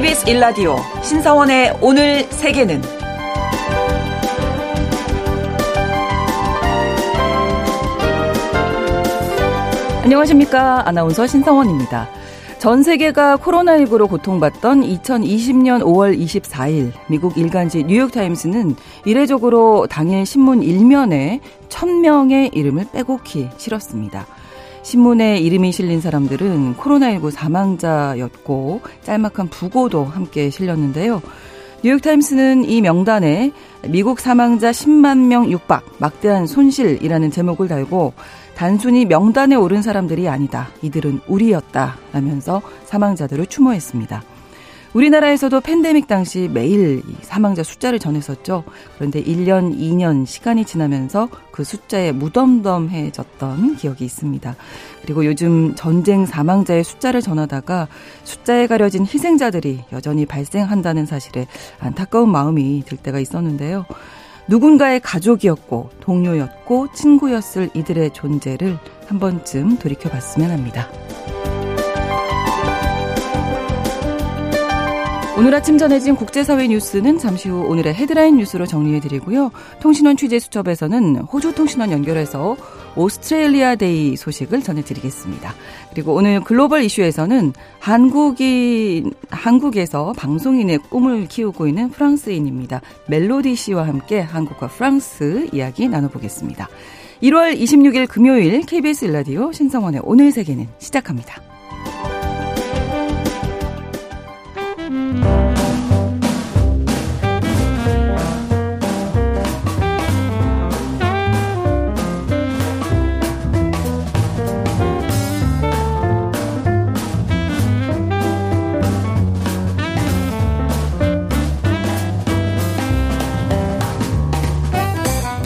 KBS 1라디오 신성원의 오늘 세계는 안녕하십니까. 아나운서 신성원입니다. 전 세계가 코로나19로 고통받던 2020년 5월 24일 미국 일간지 뉴욕타임스는 이례적으로 당일 신문 1면에 1000명의 이름을 빼곡히 실었습니다. 신문에 이름이 실린 사람들은 코로나19 사망자였고 짤막한 부고도 함께 실렸는데요. 뉴욕타임스는 이 명단에 미국 사망자 10만 명 육박, 막대한 손실이라는 제목을 달고 단순히 명단에 오른 사람들이 아니다. 이들은 우리였다. 라면서 사망자들을 추모했습니다. 우리나라에서도 팬데믹 당시 매일 사망자 숫자를 전했었죠. 그런데 1년, 2년 시간이 지나면서 그 숫자에 무덤덤해졌던 기억이 있습니다. 그리고 요즘 전쟁 사망자의 숫자를 전하다가 숫자에 가려진 희생자들이 여전히 발생한다는 사실에 안타까운 마음이 들 때가 있었는데요. 누군가의 가족이었고 동료였고 친구였을 이들의 존재를 한 번쯤 돌이켜봤으면 합니다. 오늘 아침 전해진 국제사회 뉴스는 잠시 후 오늘의 헤드라인 뉴스로 정리해드리고요. 통신원 취재 수첩에서는 호주 통신원 연결해서 오스트레일리아 데이 소식을 전해드리겠습니다. 그리고 오늘 글로벌 이슈에서는 한국인, 한국에서 방송인의 꿈을 키우고 있는 프랑스인입니다. 멜로디 씨와 함께 한국과 프랑스 이야기 나눠보겠습니다. 1월 26일 금요일 KBS 일라디오 신성원의 오늘 세계는 시작합니다.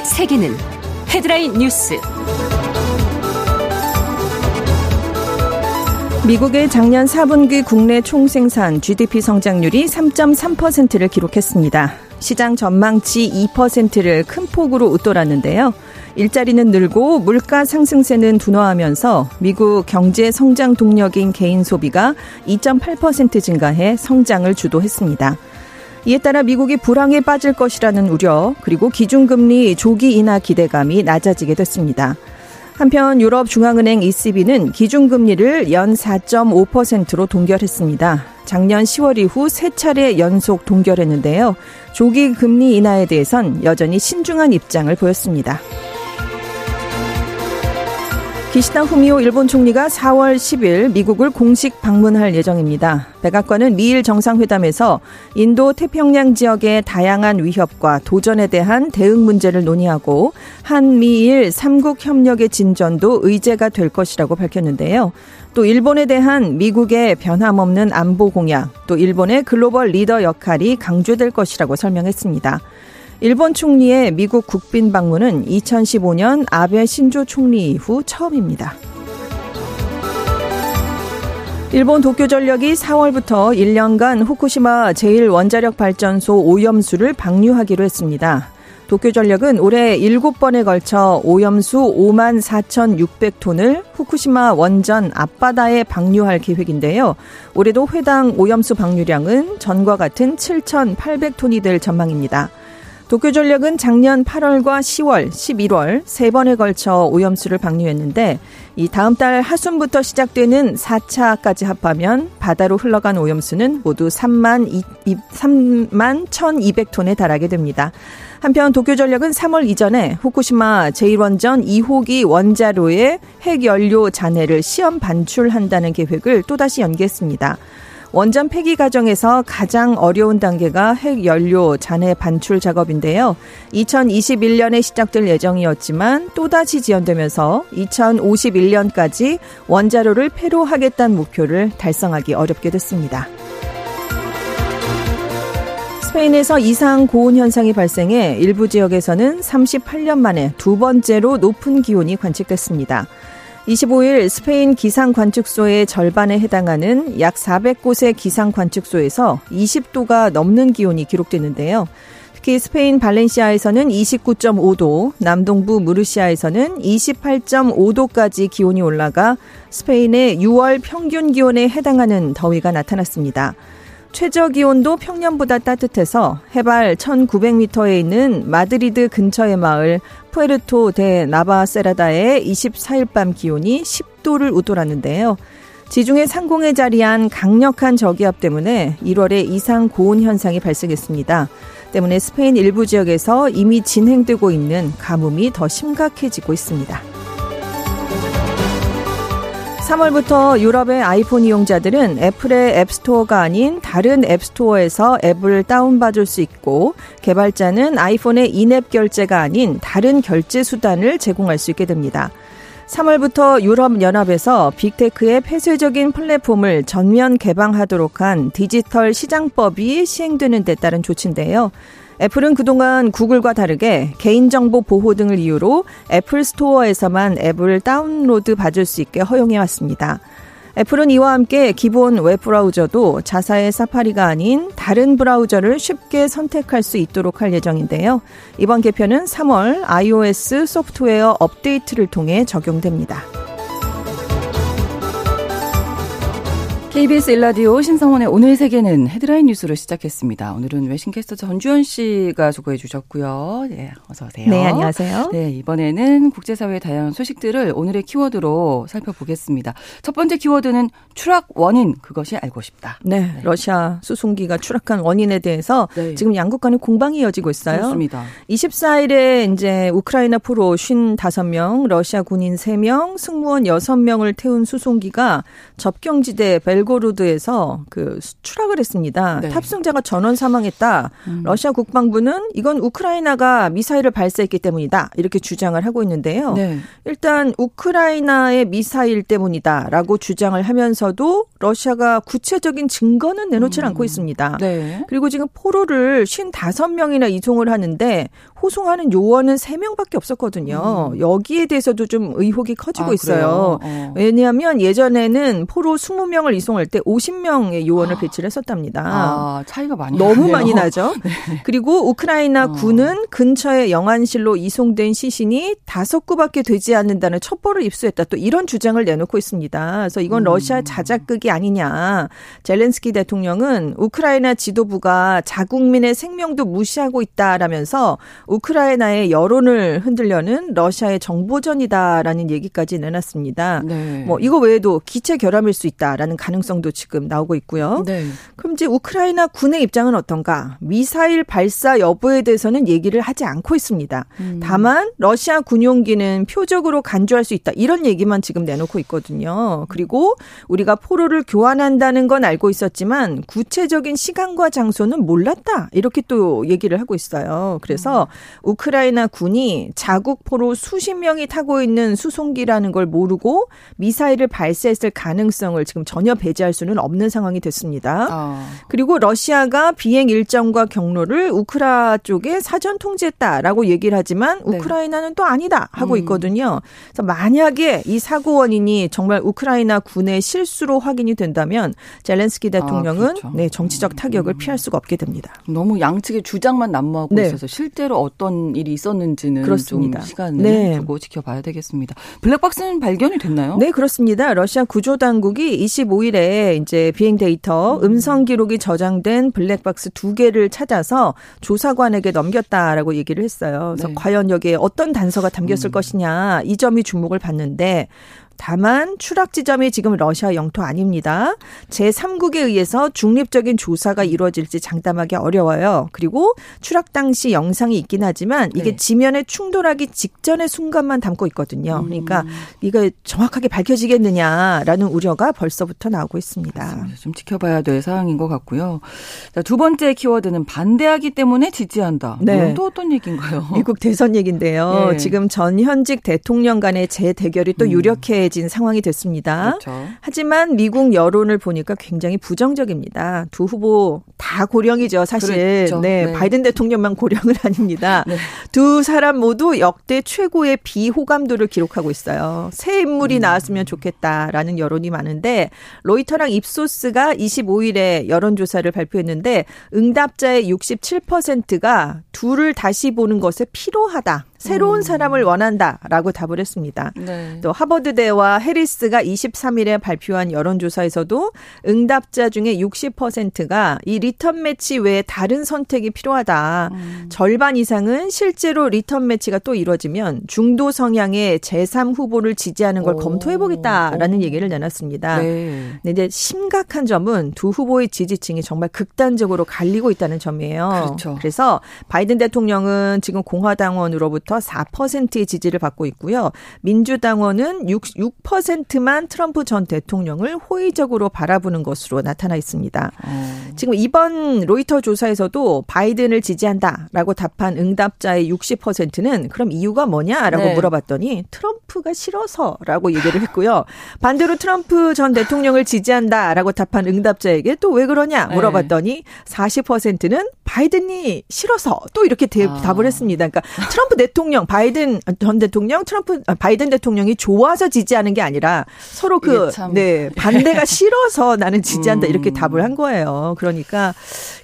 오늘 세계는 헤드라인 뉴스. 미국의 작년 4분기 국내 총생산 GDP 성장률이 3.3%를 기록했습니다. 시장 전망치 2%를 큰 폭으로 웃돌았는데요. 일자리는 늘고 물가 상승세는 둔화하면서 미국 경제 성장 동력인 개인 소비가 2.8% 증가해 성장을 주도했습니다. 이에 따라 미국이 불황에 빠질 것이라는 우려, 그리고 기준금리 조기 인하 기대감이 낮아지게 됐습니다. 한편 유럽 중앙은행 ECB는 기준금리를 연 4.5%로 동결했습니다. 작년 10월 이후 세 차례 연속 동결했는데요. 조기 금리 인하에 대해선 여전히 신중한 입장을 보였습니다. 기시다 후미오 일본 총리가 4월 10일 미국을 공식 방문할 예정입니다. 백악관은 미일 정상회담에서 인도 태평양 지역의 다양한 위협과 도전에 대한 대응 문제를 논의하고 한미일 3국 협력의 진전도 의제가 될 것이라고 밝혔는데요. 또 일본에 대한 미국의 변함없는 안보 공약, 또 일본의 글로벌 리더 역할이 강조될 것이라고 설명했습니다. 일본 총리의 미국 국빈 방문은 2015년 아베 신조 총리 이후 처음입니다. 일본 도쿄전력이 4월부터 1년간 후쿠시마 제1원자력 발전소 오염수를 방류하기로 했습니다. 도쿄전력은 올해 7번에 걸쳐 오염수 5만 4,600톤을 후쿠시마 원전 앞바다에 방류할 계획인데요. 올해도 회당 오염수 방류량은 전과 같은 7,800톤이 될 전망입니다. 도쿄전력은 작년 8월과 10월, 11월 세 번에 걸쳐 오염수를 방류했는데 이 다음 달 하순부터 시작되는 4차까지 합하면 바다로 흘러간 오염수는 모두 3만 2, 3만 1,200톤에 달하게 됩니다. 한편 도쿄전력은 3월 이전에 후쿠시마 제1원전 2호기 원자로의 핵연료 잔해를 시험 반출한다는 계획을 또다시 연기했습니다. 원전 폐기 과정에서 가장 어려운 단계가 핵 연료 잔해 반출 작업인데요. 2021년에 시작될 예정이었지만 또다시 지연되면서 2051년까지 원자로를 폐로하겠다는 목표를 달성하기 어렵게 됐습니다. 스페인에서 이상 고온 현상이 발생해 일부 지역에서는 38년 만에 두 번째로 높은 기온이 관측됐습니다. 25일 스페인 기상 관측소의 절반에 해당하는 약 400곳의 기상 관측소에서 20도가 넘는 기온이 기록됐는데요. 특히 스페인 발렌시아에서는 29.5도, 남동부 무르시아에서는 28.5도까지 기온이 올라가 스페인의 6월 평균 기온에 해당하는 더위가 나타났습니다. 최저 기온도 평년보다 따뜻해서 해발 1900m에 있는 마드리드 근처의 마을 푸에르토 데 나바세라다의 24일 밤 기온이 10도를 웃돌았는데요. 지중해 상공에 자리한 강력한 저기압 때문에 1월에 이상 고온 현상이 발생했습니다. 때문에 스페인 일부 지역에서 이미 진행되고 있는 가뭄이 더 심각해지고 있습니다. 3월부터 유럽의 아이폰 이용자들은 애플의 앱스토어가 아닌 다른 앱스토어에서 앱을 다운받을 수 있고 개발자는 아이폰의 인앱 결제가 아닌 다른 결제 수단을 제공할 수 있게 됩니다. 3월부터 유럽연합에서 빅테크의 폐쇄적인 플랫폼을 전면 개방하도록 한 디지털 시장법이 시행되는 데 따른 조치인데요. 애플은 그동안 구글과 다르게 개인정보 보호 등을 이유로 애플 스토어에서만 앱을 다운로드 받을 수 있게 허용해 왔습니다. 애플은 이와 함께 기본 웹 브라우저도 자사의 사파리가 아닌 다른 브라우저를 쉽게 선택할 수 있도록 할 예정인데요. 이번 개편은 3월 iOS 소프트웨어 업데이트를 통해 적용됩니다. KBS 일라디오 신성원의 오늘 세계는 헤드라인 뉴스로 시작했습니다. 오늘은 외신캐스터 전주현 씨가 수고해 주셨고요. 네, 어서 오세요. 네, 안녕하세요. 네, 이번에는 국제사회의 다양한 소식들을 오늘의 키워드로 살펴보겠습니다. 첫 번째 키워드는 추락 원인, 그것이 알고 싶다. 네, 네. 러시아 수송기가 추락한 원인에 대해서 네. 지금 양국 간의 공방이 이어지고 있어요. 그렇습니다. 24일에 이제 우크라이나 포로 55명, 러시아 군인 3명, 승무원 6명을 태운 수송기가 접경지대 벨 벨고로드에서 그 추락을 했습니다. 네. 탑승자가 전원 사망했다. 음. 러시아 국방부는 이건 우크라이나가 미사일을 발사했기 때문이다. 이렇게 주장을 하고 있는데요. 네. 일단 우크라이나의 미사일 때문이다라고 주장을 하면서도 러시아가 구체적인 증거는 내놓지 음. 않고 있습니다. 네. 그리고 지금 포로를 55명이나 이송을 하는데 호송하는 요원은 3명밖에 없었거든요. 음. 여기에 대해서도 좀 의혹이 커지고 아, 있어요. 어. 왜냐하면 예전에는 포로 20명을 이송할 때 50명의 요원을 아. 배치를 했었답니다. 아, 차이가 많이 너무 나네요. 많이 나죠. 네. 그리고 우크라이나 어. 군은 근처의 영안실로 이송된 시신이 다섯 구밖에 되지 않는다는 첩보를 입수했다. 또 이런 주장을 내놓고 있습니다. 그래서 이건 음. 러시아 자작극이 아니냐. 젤렌스키 대통령은 우크라이나 지도부가 자국민의 생명도 무시하고 있다라면서 우크라이나의 여론을 흔들려는 러시아의 정보전이다라는 얘기까지 내놨습니다. 네. 뭐 이거 외에도 기체 결함일 수 있다라는 가능성도 지금 나오고 있고요. 네. 그럼 이제 우크라이나 군의 입장은 어떤가? 미사일 발사 여부에 대해서는 얘기를 하지 않고 있습니다. 음. 다만 러시아 군용기는 표적으로 간주할 수 있다 이런 얘기만 지금 내놓고 있거든요. 그리고 우리가 포로를 교환한다는 건 알고 있었지만 구체적인 시간과 장소는 몰랐다 이렇게 또 얘기를 하고 있어요. 그래서 음. 우크라이나 군이 자국 포로 수십 명이 타고 있는 수송기라는 걸 모르고 미사일을 발사했을 가능성을 지금 전혀 배제할 수는 없는 상황이 됐습니다. 어. 그리고 러시아가 비행 일정과 경로를 우크라 쪽에 사전 통제했다라고 얘기를 하지만 네. 우크라이나는 네. 또 아니다 하고 음. 있거든요. 그래서 만약에 이 사고 원인이 정말 우크라이나 군의 실수로 확인이 된다면 젤렌스키 아, 대통령은 아, 그렇죠. 네, 정치적 타격을 음. 피할 수가 없게 됩니다. 너무 양측의 주장만 난무하고 네. 있어서 실제로 어떤 일이 있었는지는 그렇습니다. 좀 시간을 네. 두고 지켜봐야 되겠습니다. 블랙박스는 발견이 됐나요? 네, 그렇습니다. 러시아 구조 당국이 25일에 이제 비행 데이터 음. 음성 기록이 저장된 블랙박스 두 개를 찾아서 조사관에게 넘겼다라고 얘기를 했어요. 그래서 네. 과연 여기에 어떤 단서가 담겼을 음. 것이냐 이 점이 주목을 받는데 다만 추락 지점이 지금 러시아 영토 아닙니다. 제3국에 의해서 중립적인 조사가 이루어질지 장담하기 어려워요. 그리고 추락 당시 영상이 있긴 하지만 이게 네. 지면에 충돌하기 직전의 순간만 담고 있거든요. 그러니까 음. 이거 정확하게 밝혀지겠느냐라는 우려가 벌써부터 나오고 있습니다. 맞습니다. 좀 지켜봐야 될 사항인 것 같고요. 자, 두 번째 키워드는 반대하기 때문에 지지한다. 네. 또 어떤 얘기인가요? 미국 대선 얘기인데요. 네. 지금 전 현직 대통령 간의 재대결이 또 음. 유력해 불리해진 상황이 됐습니다. 그렇죠. 하지만 미국 여론을 보니까 굉장히 부정적입니다. 두 후보 다 고령이죠, 사실. 그렇죠. 네, 네, 바이든 대통령만 고령은 아닙니다. 네. 두 사람 모두 역대 최고의 비호감도를 기록하고 있어요. 새 인물이 음. 나왔으면 좋겠다라는 여론이 많은데 로이터랑 입소스가 25일에 여론조사를 발표했는데 응답자의 67%가 둘을 다시 보는 것에 피로하다. 새로운 음. 사람을 원한다라고 답을 했습니다. 네. 또 하버드대와 해리스가 23일에 발표한 여론조사에서도 응답자 중에 60%가 이 리턴 매치 외에 다른 선택이 필요하다. 음. 절반 이상은 실제로 리턴 매치가 또 이뤄지면 중도 성향의 제3 후보를 지지하는 걸 검토해보겠다라는 얘기를 내놨습니다. 네. 근데 이제 심각한 점은 두 후보의 지지층이 정말 극단적으로 갈리고 있다는 점이에요. 그렇죠. 그래서 바이든 대통령은 지금 공화당원으로부터 4%의 지지를 받고 있고요. 민주당원은 6, 6%만 트럼프 전 대통령을 호의적으로 바라보는 것으로 나타나 있습니다. 어. 지금 이번 로이터 조사에서도 바이든을 지지한다라고 답한 응답자의 60%는 그럼 이유가 뭐냐라고 네. 물어봤더니 트럼프가 싫어서라고 얘기를 했고요. 반대로 트럼프 전 대통령을 지지한다라고 답한 응답자에게 또 왜 그러냐 네. 물어봤더니 네. 40%는 바이든이 싫어서 또 이렇게 대, 아. 답을 했습니다. 그러니까 트럼프 대통령, 바이든 전 대통령, 트럼프 아, 바이든 대통령이 좋아서 지지하는 게 아니라 서로 그 네, 반대가 싫어서 나는 지지한다 음. 이렇게 답을 한 거예요. 그러니까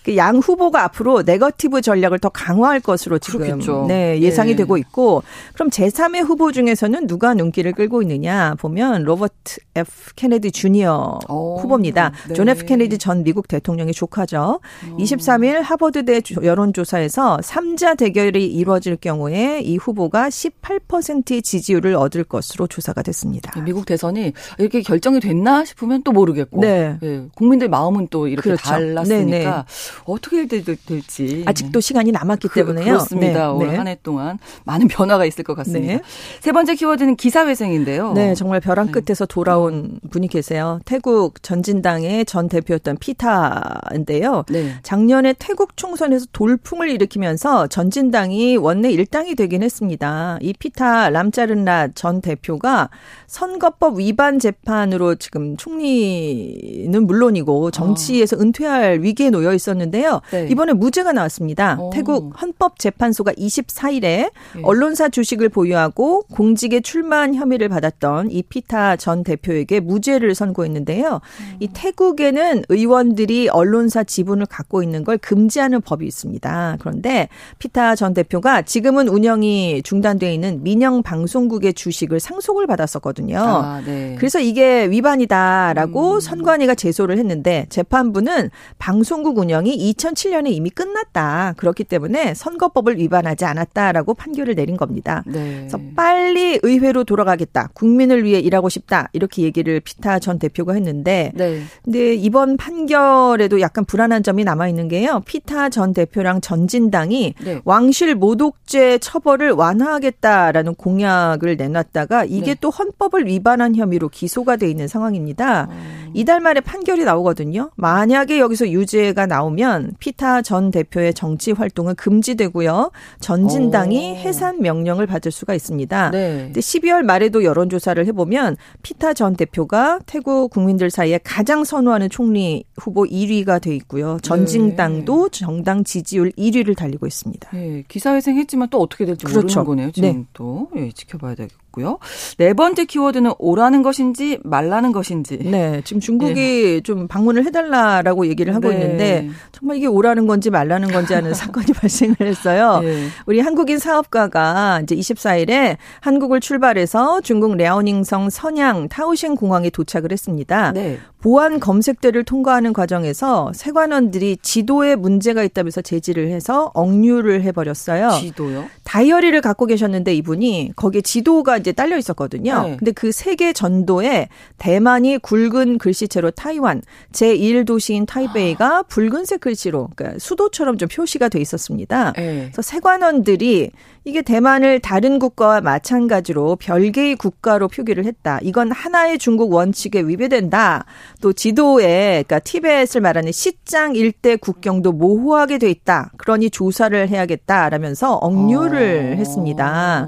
그양 후보가 앞으로 네거티브 전략을 더 강화할 것으로 지금 그렇겠죠. 네, 예상이 네. 되고 있고 그럼 제3의 후보 중에서는 누가 눈길을 끌고 있느냐 보면 로버트 F 케네디 주니어 오, 후보입니다. 네. 존 F 케네디 전 미국 대통령의 조카죠. 오. 23일 하버드대 여론조사에서 3자 대결이 이루어질 경우에 이 후보가 18%의 지지율을 얻을 것으로 조사가 됐습니다. 미국 대선이 이렇게 결정이 됐나 싶으면 또 모르겠고 네. 네. 국민들 마음은 또 이렇게 그렇죠. 달랐으니까 네네. 네. 어떻게 될지 아직도 시간이 남았기 그, 때문에요. 그렇습니다. 네. 올 네. 한해 동안 많은 변화가 있을 것 같습니다. 네. 세 번째 키워드는 기사회생인데요. 네, 정말 벼랑 끝에서 돌아온 분이 계세요. 태국 전진당의 전 대표였던 피타인데요. 작년에 태국 총선에서 돌풍을 일으키면서 전진당이 원내 일당이 되긴 했습니다. 이 피타 람짜른라 전 대표가 선거법 위반 재판으로 지금 총리는 물론이고 정치에서 은퇴할 위기에 놓여 있었는데요. 네. 이번에 무죄가 나왔습니다. 오. 태국 헌법재판소가 24일에 네. 언론사 주식을 보유하고 공직에 출마한 혐의를 받았던 이 피타 전 대표에게 무죄를 선고했는데요. 음. 이 태국에는 의원들이 언론사 지분을 갖고 있는 걸 금지하는 법이 있습니다. 그런데 피타 전 대표가 지금은 운영이 중단돼 있는 민영 방송국의 주식을 상속을 받았었거든요. 아, 네. 그래서 이게 위반이다라고 음. 선관위가 제소를 했는데 재판부는 방송국 운영이 2007년에 이미 끝났다. 그렇기 때문에 선거법을 위반하지 않았다라고 판결을 내린 겁니다. 네. 그래서 빨리 의회로 돌아가겠다. 국민을 위해 일하고 싶다. 이렇게 얘기를 피타 전 대표가 했는데 네. 근데 이번 판결에도 약간 불안한 점이 남아 있는 게요. 피타 전 대표랑 전진당이 네. 왕실 모독죄 처벌 을 완화하겠다라는 공약을 내놨다가 이게 네. 또 헌법을 위반한 혐의로 기소가 돼 있는 상황입니다. 어. 이달 말에 판결이 나오거든요. 만약에 여기서 유죄가 나오면 피타 전 대표의 정치 활동은 금지되고요. 전진당이 오. 해산 명령을 받을 수가 있습니다. 네. 근데 12월 말에도 여론조사를 해보면 피타 전 대표가 태국 국민들 사이에 가장 선호하는 총리 후보 1위가 돼 있고요. 전진당도 네. 정당 지지율 1위를 달리고 있습니다. 네. 기사회생했지만 또 어떻게 될지 그렇죠. 모르는 거네요. 지금 네. 또 예, 지켜봐야 되겠고. 있고요. 네 번째 키워드는 오라는 것인지 말라는 것인지. 네, 지금 중국이 네. 좀 방문을 해달라라고 얘기를 하고 네. 있는데 정말 이게 오라는 건지 말라는 건지 하는 사건이 발생을 했어요. 네. 우리 한국인 사업가가 이제 24일에 한국을 출발해서 중국 랴오닝성 선양 타오셴 공항에 도착을 했습니다. 네. 보안 검색대를 통과하는 과정에서 세관원들이 지도에 문제가 있다면서 제지를 해서 억류를 해버렸어요. 지도요? 다이어리를 갖고 계셨는데 이분이 거기에 지도가 이제 딸려 있었거든요. 네. 근데 그 세계 전도에 대만이 굵은 글씨체로 타이완, 제1도시인 타이베이가 붉은색 글씨로 그러니까 수도처럼 좀 표시가 돼 있었습니다. 네. 그래서 세관원들이 이게 대만을 다른 국가와 마찬가지로 별개의 국가로 표기를 했다. 이건 하나의 중국 원칙에 위배된다. 또 지도에 그러니까 티벳을 말하는 시장 일대 국경도 모호하게 돼 있다. 그러니 조사를 해야겠다라면서 억류를 어. 했습니다.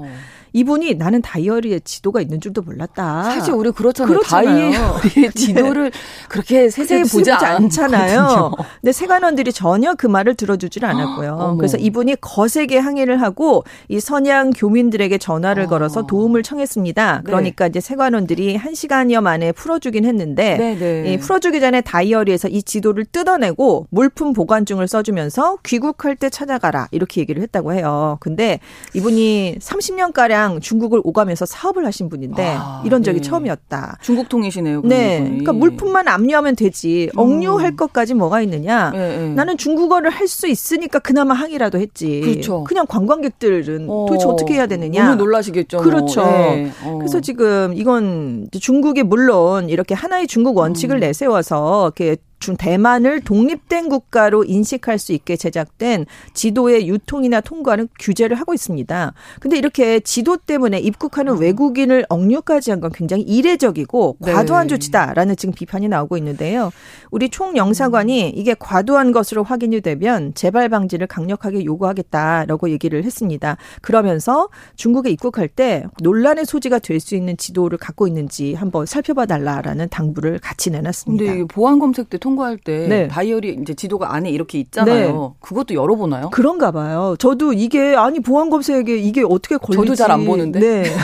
이분이 나는 다이어리에 지도가 있는 줄도 몰랐다. 사실 우리 그렇잖아요. 그렇잖아요. 다이어리에 지도를 네. 그렇게 세세히 보지 않잖아요. 근데 세관원들이 전혀 그 말을 들어주질 않았고요. 그래서 이분이 거세게 항의를 하고 이 선양 교민들에게 전화를 어. 걸어서 도움을 청했습니다. 네. 그러니까 이제 세관원들이 한 시간여 만에 풀어주긴 했는데 네, 네. 이 풀어주기 전에 다이어리에서 이 지도를 뜯어내고 물품 보관증을 써주면서 귀국할 때 찾아가라 이렇게 얘기를 했다고 해요. 근데 이분이 30년 가량 중국을 오가면서 사업을 하신 분인데 아, 이런 적이 네. 처음이었다. 중국 통이시네요. 네, 그러니까 물품만 압류하면 되지 음. 억류할 음. 것까지 뭐가 있느냐. 네, 네. 나는 중국어를 할 수 있으니까 그나마 항의라도 했지. 그렇죠. 그냥 관광객들은 어, 도대체 어떻게 해야 되느냐. 너무 놀라시겠죠. 뭐. 그렇죠. 네. 어. 그래서 지금 이건 중국이 물론 이렇게 하나의 중국 원칙을 음. 내세워서 이렇게 중 대만을 독립된 국가로 인식할 수 있게 제작된 지도의 유통이나 통과는 규제를 하고 있습니다. 근데 이렇게 지도 때문에 입국하는 음. 외국인을 억류까지 한 건 굉장히 이례적이고 네. 과도한 조치다라는 지금 비판이 나오고 있는데요. 우리 총영사관이 음. 이게 과도한 것으로 확인이 되면 재발 방지를 강력하게 요구하겠다라고 얘기를 했습니다. 그러면서 중국에 입국할 때 논란의 소지가 될 수 있는 지도를 갖고 있는지 한번 살펴봐 달라라는 당부를 같이 내놨습니다. 근데 보안 검색 때 통과할 때 네. 다이어리 이제 지도가 안에 이렇게 있잖아요. 네. 그것도 열어보나요? 그런가 봐요. 저도 이게 아니 보안 검색에 이게 어떻게 걸리지? 저도 잘 안 보는데. 네.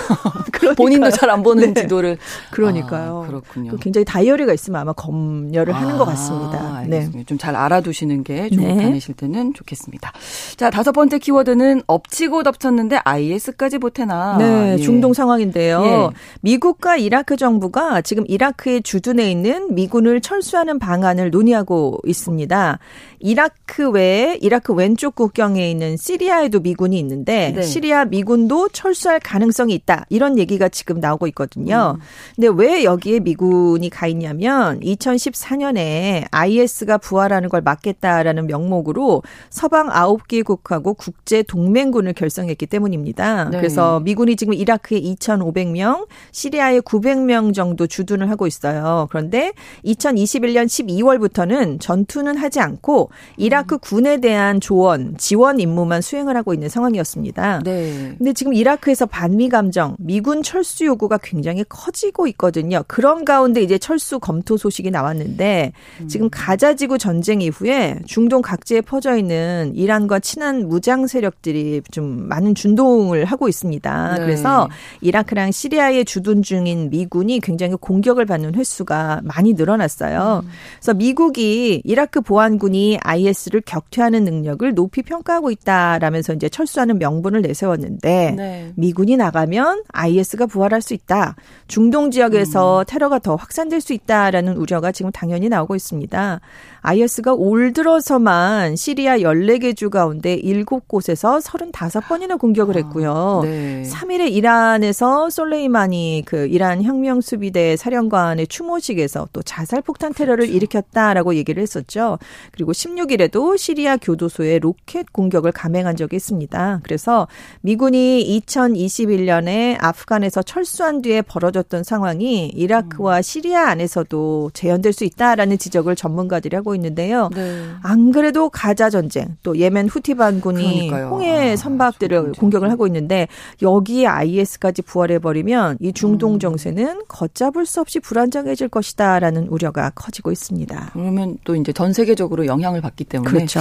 본인도 잘 안 보는 네. 지도를. 그러니까요. 아, 그렇군요. 그 굉장히 다이어리가 있으면 아마 검열을 아, 하는 것 같습니다. 네. 좀잘 알아두시는 게 중국 네. 다니실 때는 좋겠습니다. 자 다섯 번째 키워드는 엎치고 덮쳤는데 IS까지 보태나. 네, 예. 중동 상황인데요. 예. 미국과 이라크 정부가 지금 이라크에 주둔해 있는 미군을 철수하는 방안 방안을 논의하고 있습니다. 이라크 외에 이라크 왼쪽 국경에 있는 시리아에도 미군이 있는데 네. 시리아 미군도 철수할 가능성이 있다. 이런 얘기가 지금 나오고 있거든요. 음. 근데 왜 여기에 미군이 가 있냐면 2014년에 IS가 부활하는 걸 막겠다라는 명목으로 서방 9개 국하고 국제 동맹군을 결성했기 때문입니다. 네. 그래서 미군이 지금 이라크에 2,500명, 시리아에 900명 정도 주둔을 하고 있어요. 그런데 2021년 12월 부터는 전투는 하지 않고 이라크 군에 대한 조언, 지원 임무만 수행을 하고 있는 상황이었습니다. 네. 근데 지금 이라크에서 반미 감정, 미군 철수 요구가 굉장히 커지고 있거든요. 그런 가운데 이제 철수 검토 소식이 나왔는데 음. 지금 가자 지구 전쟁 이후에 중동 각지에 퍼져 있는 이란과 친한 무장 세력들이 좀 많은 준동을 하고 있습니다. 네. 그래서 이라크랑 시리아에 주둔 중인 미군이 굉장히 공격을 받는 횟수가 많이 늘어났어요. 음. 그래서 미국이 이라크 보안군이 IS를 격퇴하는 능력을 높이 평가하고 있다라면서 이제 철수하는 명분을 내세웠는데 네. 미군이 나가면 IS가 부활할 수 있다. 중동 지역에서 음. 테러가 더 확산될 수 있다라는 우려가 지금 당연히 나오고 있습니다. IS가 올 들어서만 시리아 14개 주 가운데 7곳에서 35번이나 공격을 아, 했고요. 아, 네. 3일에 이란에서 솔레이마니 그 이란 혁명 수비대 사령관의 추모식에서 또 자살 폭탄 테러를 그렇죠. 일으켰다라고 얘기를 했었죠. 그리고 16일에도 시리아 교도소에 로켓 공격을 감행한 적이 있습니다. 그래서 미군이 2021년에 아프간에서 철수한 뒤에 벌어졌던 상황이 이라크와 음. 시리아 안에서도 재현될 수 있다라는 지적을 전문가들이 하고 있는데요. 네. 안 그래도 가자 전쟁 또 예멘 후티 반군이 그러니까요. 홍해 아, 선박들을 아, 공격을 하고 있는데 여기에 IS까지 부활해 버리면 이 중동 음. 정세는 걷잡을 수 없이 불안정해질 것이다라는 우려가 커지고 있습니다. 그러면 또 이제 전 세계적으로 영향을 받기 때문에 그렇죠.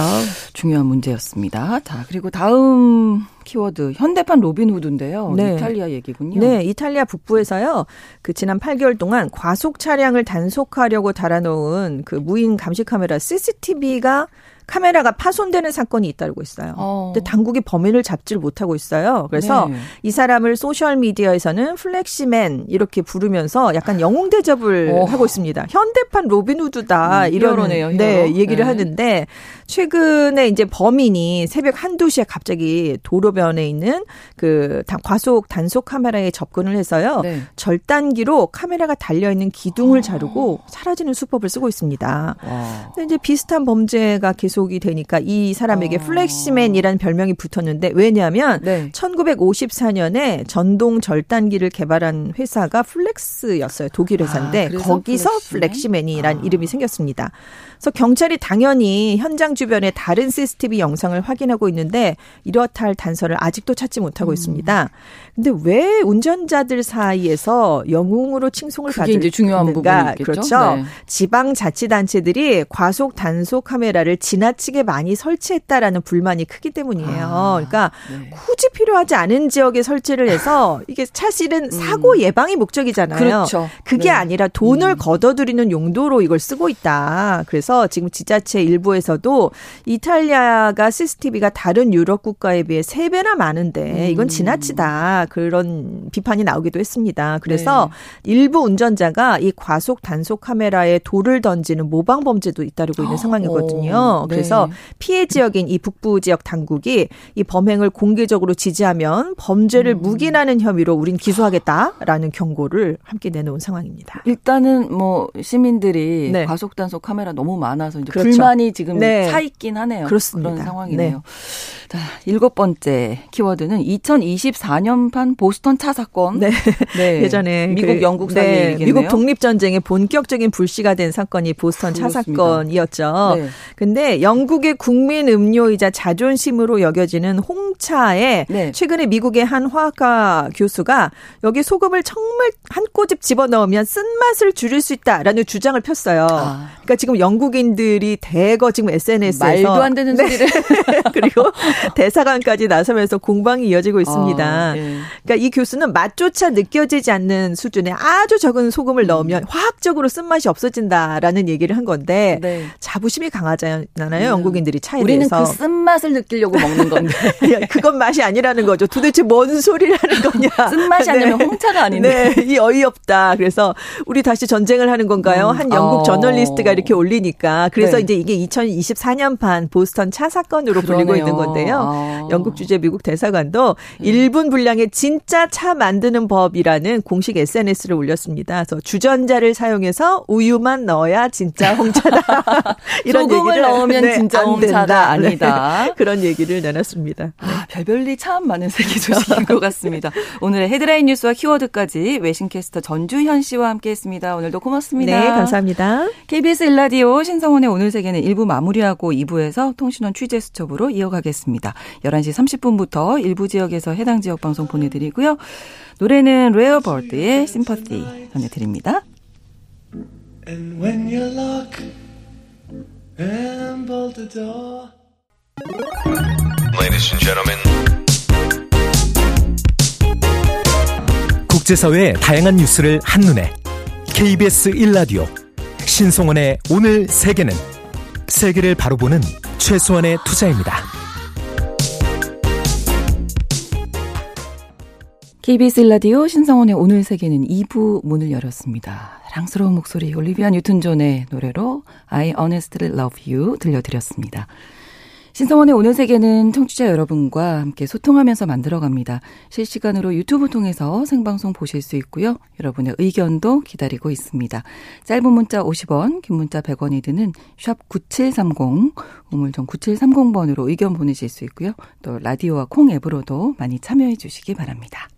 중요한 문제였습니다. 자, 그리고 다음 키워드 현대판 로빈 후드인데요. 네. 이탈리아 얘기군요. 네, 이탈리아 북부에서요. 그 지난 8개월 동안 과속 차량을 단속하려고 달아놓은 그 무인 감시 카메라 CCTV가 카메라가 파손되는 사건이 잇따르고 있어요. 어. 근데 당국이 범인을 잡지를 못하고 있어요. 그래서 네. 이 사람을 소셜 미디어에서는 플렉시맨 이렇게 부르면서 약간 영웅 대접을 어. 하고 있습니다. 현대판 로빈 후드다 음, 이런 네, 얘기를 네. 하는데 최근에 이제 범인이 새벽 한두 시에 갑자기 도로변에 있는 그 과속 단속 카메라에 접근을 해서요. 네. 절단기로 카메라가 달려 있는 기둥을 아. 자르고 사라지는 수법을 쓰고 있습니다. 와. 근데 이제 비슷한 범죄가 계속 계속이 되니까 이 사람에게 어. 플렉시맨이라는 별명이 붙었는데 왜냐하면 네. 1954년에 전동 절단기를 개발한 회사가 플렉스였어요. 독일 회사인데 아, 거기서 플렉시맨? 플렉시맨이란 아. 이름이 생겼습니다. 그래서 경찰이 당연히 현장 주변에 다른 CCTV 영상을 확인하고 있는데 이렇다 할 단서를 아직도 찾지 못하고 음. 있습니다. 근데 왜 운전자들 사이에서 영웅으로 칭송을 받을 이제 중요한 부분이겠죠. 그렇죠. 네. 지방 자치단체들이 과속 단속 카메라를 지나치게 많이 설치했다라는 불만이 크기 때문이에요. 아, 그러니까 네. 굳이 필요하지 않은 지역에 설치를 해서 이게 사실은 음. 사고 예방이 목적이잖아요. 그렇죠. 그게 네. 아니라 돈을 음. 걷어들이는 용도로 이걸 쓰고 있다. 그래서 지금 지자체 일부에서도 이탈리아가 CCTV가 다른 유럽 국가에 비해 3배나 많은데 이건 음. 지나치다. 그런 비판이 나오기도 했습니다. 그래서 네. 일부 운전자가 이 과속 단속 카메라에 돌을 던지는 모방 범죄도 잇따르고 있는 상황이거든요. 오, 네. 그래서 피해 지역인 이 북부 지역 당국이 이 범행을 공개적으로 지지하면 범죄를 음. 묵인하는 혐의로 우린 기소하겠다라는 경고를 함께 내놓은 상황입니다. 일단은 뭐 시민들이 네. 과속 단속 카메라 너무 많아서 이제 그렇죠. 불만이 지금 네. 차 있긴 하네요. 그렇습니다. 그런 상황이네요. 네. 자, 일곱 번째 키워드는 2024년판 보스턴 차 사건. 네. 네. 예전에 미국 그, 영국 사이 네. 미국 독립 전쟁의 본격적인 불씨가 된 사건이 보스턴 차 그렇습니다. 사건이었죠. 네. 근데 영국의 국민 음료이자 자존심으로 여겨지는 홍차에 네. 최근에 미국의 한 화학과 교수가 여기 소금을 정말 한 꼬집 집어넣으면 쓴맛을 줄일 수 있다라는 주장을 폈어요. 아. 그러니까 지금 영국 인들이 대거 지금 SNS에서 말도 안 되는 네. 소리를 그리고 대사관까지 나서면서 공방이 이어지고 있습니다. 아, 네. 그러니까 이 교수는 맛조차 느껴지지 않는 수준의 아주 적은 소금을 음. 넣으면 화학적으로 쓴맛이 없어진다라는 얘기를 한 건데 네. 자부심이 강하잖아요. 음. 영국인들이 차에 우리는 대해서. 그 쓴맛을 느끼려고 먹는 건데. 그건 맛이 아니라는 거죠. 도대체 뭔 소리라는 거냐. 쓴맛이 아니면 네. 홍차가 아닌데. 네. 이 어이없다. 그래서 우리 다시 전쟁을 하는 건가요? 음. 한 영국 어. 저널리스트가 이렇게 올리니까 그래서 네. 이제 이게 2024년판 보스턴 차 사건으로 그러네요. 불리고 있는 건데요. 아. 영국 주재 미국 대사관도 음. 1분 분량의 진짜 차 만드는 법이라는 공식 SNS를 올렸습니다. 그래서 주전자를 사용해서 우유만 넣어야 진짜 홍차다. 이런 소금을 넣으면 네, 진짜 홍차다 아니다. 네. 그런 얘기를 내놨습니다. 아, 별별리 참 많은 세계 소식인 것 같습니다. 오늘의 헤드라인 뉴스와 키워드까지 외신캐스터 전주현 씨와 함께했습니다. 오늘도 고맙습니다. 네, 감사합니다. KBS 1라디오 신성원의 오늘 세계는 1부 마무리하고 2부에서 통신원 취재 수첩으로 이어가겠습니다. 11시 30분부터 일부 지역에서 해당 지역 방송 보내드리고요. 노래는 Rare Bird의 Sympathy 전해드립니다. And when you lock and bolt the door. Ladies and gentlemen. 국제사회의 다양한 뉴스를 한눈에 KBS 1라디오 신성원의 오늘 세계는 세계를 바로 보는 최소한의 투자입니다. KBS 일라디오 신성원의 오늘 세계는 2부 문을 열었습니다. 사랑스러운 목소리 올리비아 뉴튼 존의 노래로 I Honestly Love You 들려드렸습니다. 신성원의 오늘 세계는 청취자 여러분과 함께 소통하면서 만들어갑니다. 실시간으로 유튜브 통해서 생방송 보실 수 있고요. 여러분의 의견도 기다리고 있습니다. 짧은 문자 50원, 긴 문자 100원이 드는 샵 9730, 우물정 9730번으로 의견 보내실 수 있고요. 또 라디오와 콩 앱으로도 많이 참여해 주시기 바랍니다.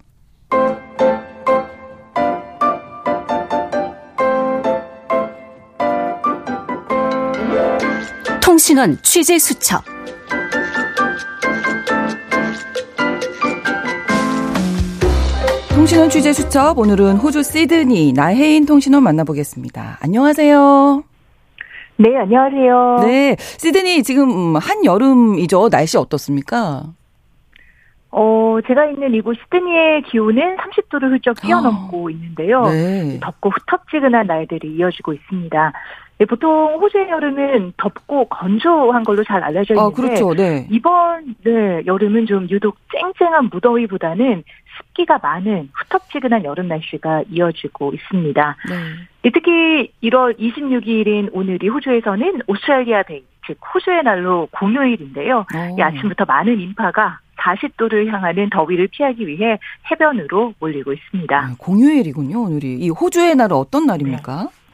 통신원 취재 수첩 통신원 취재 수첩 오늘은 호주 시드니 나혜인 통신원 만나보겠습니다. 안녕하세요. 네, 안녕하세요. 네, 시드니 지금 한 여름이죠. 날씨 어떻습니까? 어, 제가 있는 이곳 시드니의 기온은 30도를 훌쩍 뛰어넘고 아, 있는데요. 네. 덥고 후텁지근한 날들이 이어지고 있습니다. 네, 보통 호주의 여름은 덥고 건조한 걸로 잘 알려져 아, 있는데 아, 그렇죠. 네. 이번 네, 여름은 좀 유독 쨍쨍한 무더위보다는 습기가 많은 후텁지근한 여름 날씨가 이어지고 있습니다. 네. 특히 1월 26일인 오늘이 호주에서는 Australia Day, 즉 호주의 날로 공휴일인데요. 이 아침부터 많은 인파가 40도를 향하는 더위를 피하기 위해 해변으로 몰리고 있습니다. 아, 공휴일이군요, 오늘이. 이 호주의 날은 어떤 날입니까? 네.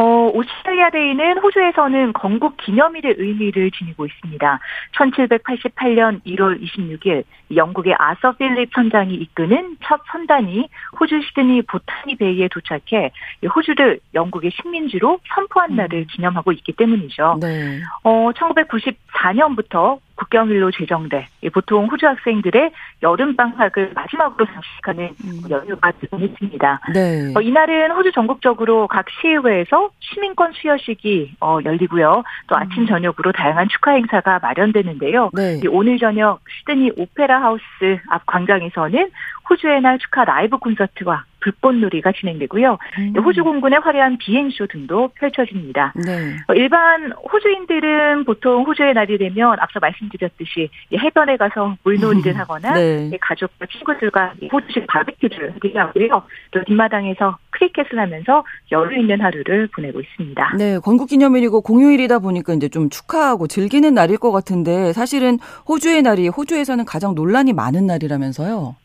어, Australia Day는 호주에서는 건국 기념일의 의미를 지니고 있습니다. 1788년 1월 26일 영국의 아서 필립 선장이 이끄는 첫 선단이 호주 시드니 보타니 베이에 도착해 호주를 영국의 식민지로 선포한 날을 음. 기념하고 있기 때문이죠. 네. 어, 1994년부터 국경일로 제정돼 보통 호주 학생들의 여름 방학을 마지막으로 장식하는 음. 연휴가 정했습니다. 네. 어, 이날은 호주 전국적으로 각 시의회에서 시민권 수여식이 어, 열리고요. 또 음. 아침 저녁으로 다양한 축하 행사가 마련되는데요. 네. 오늘 저녁 시드니 오페라 하우스 앞 광장에서는 호주의 날 축하 라이브 콘서트와 불꽃놀이가 진행되고요. 음. 호주 공군의 화려한 비행쇼 등도 펼쳐집니다. 네. 어, 일반 호주인들은 보통 호주의 날이 되면 앞서 말씀드렸듯이 해변에 가서 물놀이를 하거나 네. 가족과 친구들과 호주식 바비큐를 하게 하고요. 또 뒷마당에서 크리켓을 하면서 여유 있는 하루를 보내고 있습니다. 네, 건국기념일이고 공휴일이다 보니까 이제 좀 축하하고 즐기는 날일 것 같은데 사실은 호주의 날이 호주에서는 가장 논란이 많은 날이라면서요.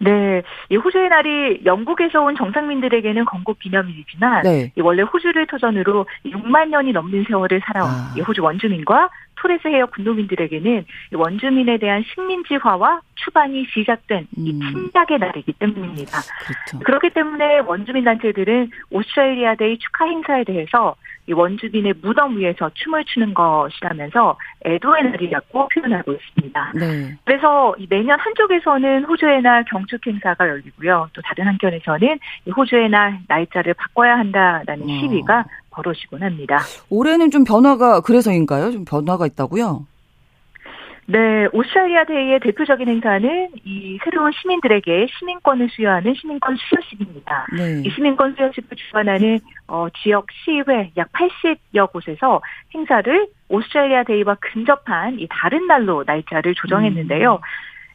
네, 이 호주의 날이 영국에서 온 정상민들에게는 건국 기념일이지만 네. 원래 호주를 터전으로 6만 년이 넘는 세월을 살아온 아. 호주 원주민과 토레스 해역 군노민들에게는 원주민에 대한 식민지화와 추방이 시작된 음. 이 침략의 날이기 때문입니다. 그렇죠. 그렇기 때문에 원주민 단체들은 Australia Day 축하 행사에 대해서 이 원주민의 무덤 위에서 춤을 추는 것이라면서 애도의 날이라고 표현하고 있습니다. 네. 그래서 매년 한쪽에서는 호주의 날 경축 행사가 열리고요. 또 다른 한편에서는 호주의 날 날짜를 바꿔야 한다라는 어. 시위가 벌어지곤 합니다. 올해는 좀 변화가 그래서인가요? 좀 변화가 있다고요? 네, Australia Day의 대표적인 행사는 이 새로운 시민들에게 시민권을 수여하는 시민권 수여식입니다. 네. 이 시민권 수여식을 주관하는 어, 지역 시의회 약 80여 곳에서 행사를 오스트레일리아 데이와 근접한 이 다른 날로 날짜를 조정했는데요. 음.